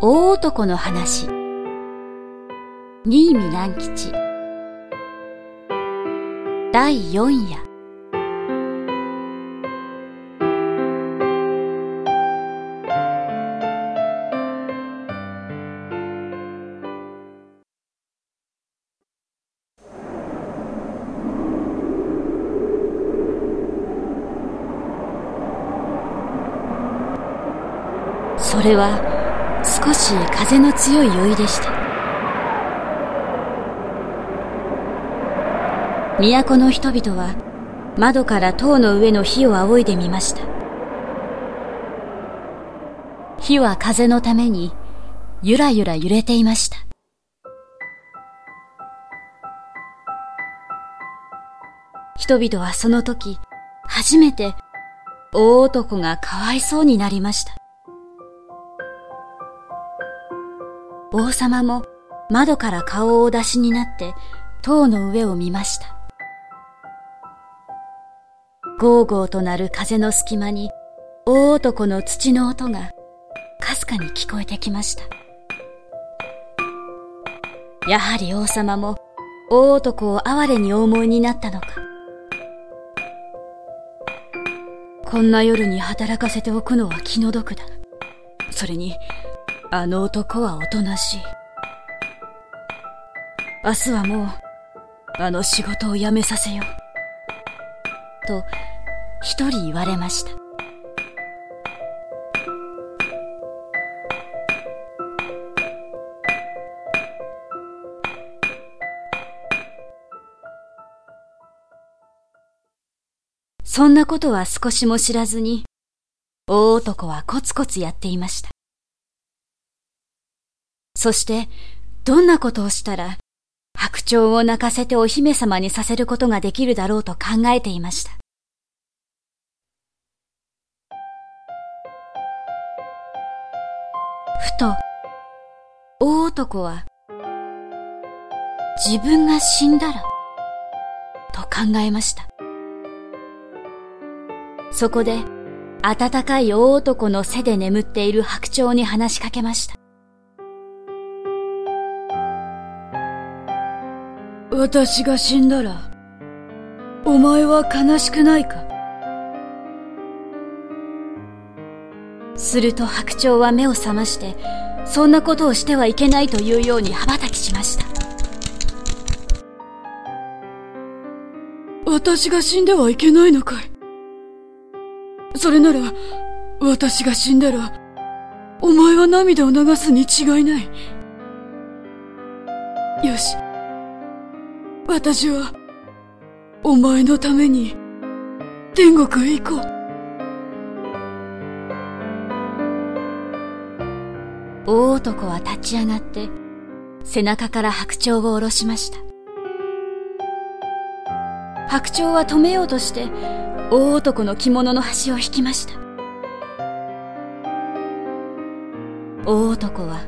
大男の話。新見南吉。第四夜。それは少し風の強い酔いでした。都の人々は窓から塔の上の火を仰いでみました。火は風のためにゆらゆら揺れていました。人々はその時初めて大男がかわいそうになりました。王様も窓から顔をお出しになって塔の上を見ました。ゴーゴーとなる風の隙間に大男の土の音がかすかに聞こえてきました。やはり王様も大男を哀れにお思いになったのか。こんな夜に働かせておくのは気の毒だ。それに、あの男はおとなしい。明日はもう、あの仕事を辞めさせよう。と、一人言われました。そんなことは少しも知らずに、大男はコツコツやっていました。そして、どんなことをしたら、白鳥を泣かせてお姫様にさせることができるだろうと考えていました。ふと、大男は、自分が死んだら、と考えました。そこで、暖かい大男の背で眠っている白鳥に話しかけました。私が死んだら、お前は悲しくないか？すると白鳥は目を覚まして、そんなことをしてはいけないというように羽ばたきしました。私が死んではいけないのかい？それなら、私が死んだら、お前は涙を流すに違いない。よし。私は、お前のために、天国へ行こう。大男は立ち上がって、背中から白鳥を下ろしました。白鳥は止めようとして、大男の着物の端を引きました。大男は、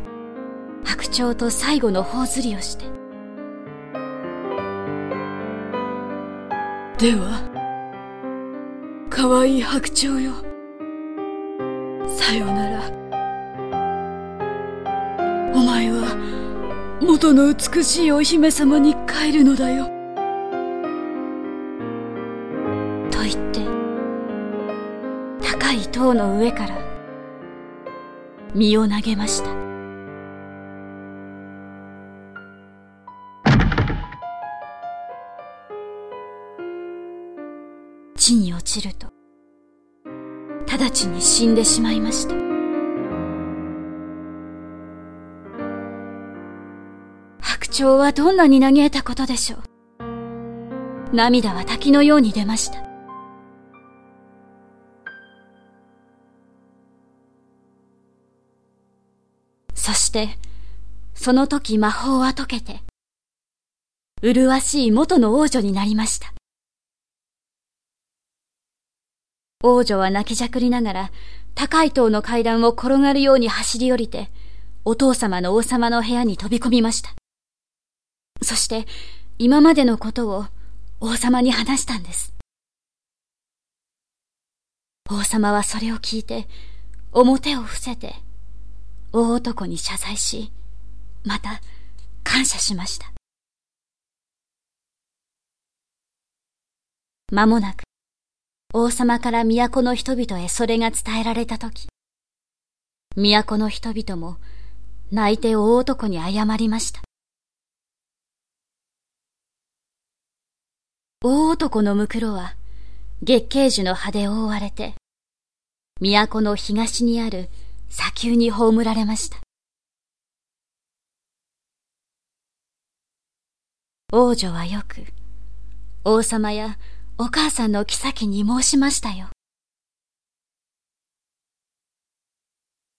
白鳥と最後の頬ずりをして、では、かわいい白鳥よ。さよなら。お前は、元の美しいお姫様に帰るのだよ。と言って、高い塔の上から、身を投げました。地に落ちると、直ちに死んでしまいました。白鳥はどんなに嘆いたことでしょう。涙は滝のように出ました。そして、その時魔法は解けて、麗しい元の王女になりました。王女は泣きじゃくりながら、高い塔の階段を転がるように走り降りて、お父様の王様の部屋に飛び込みました。そして、今までのことを王様に話したんです。王様はそれを聞いて、表を伏せて、大男に謝罪し、また感謝しました。間もなく、王様から都の人々へそれが伝えられたとき、都の人々も泣いて大男に謝りました。大男のむくろは月桂樹の葉で覆われて、都の東にある砂丘に葬られました。王女はよく、王様やお母さんの妃に申しましたよ。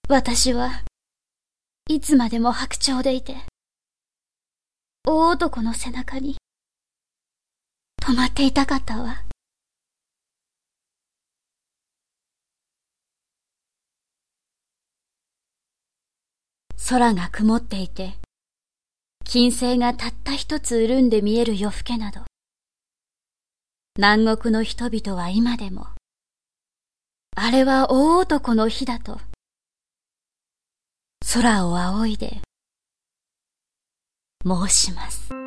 私はいつまでも白鳥でいて、大男の背中に止まっていたかったわ。空が曇っていて、金星がたった一つ潤んで見える夜更けなど、南国の人々は今でも、あれは大男の日だと、空を仰いで申します。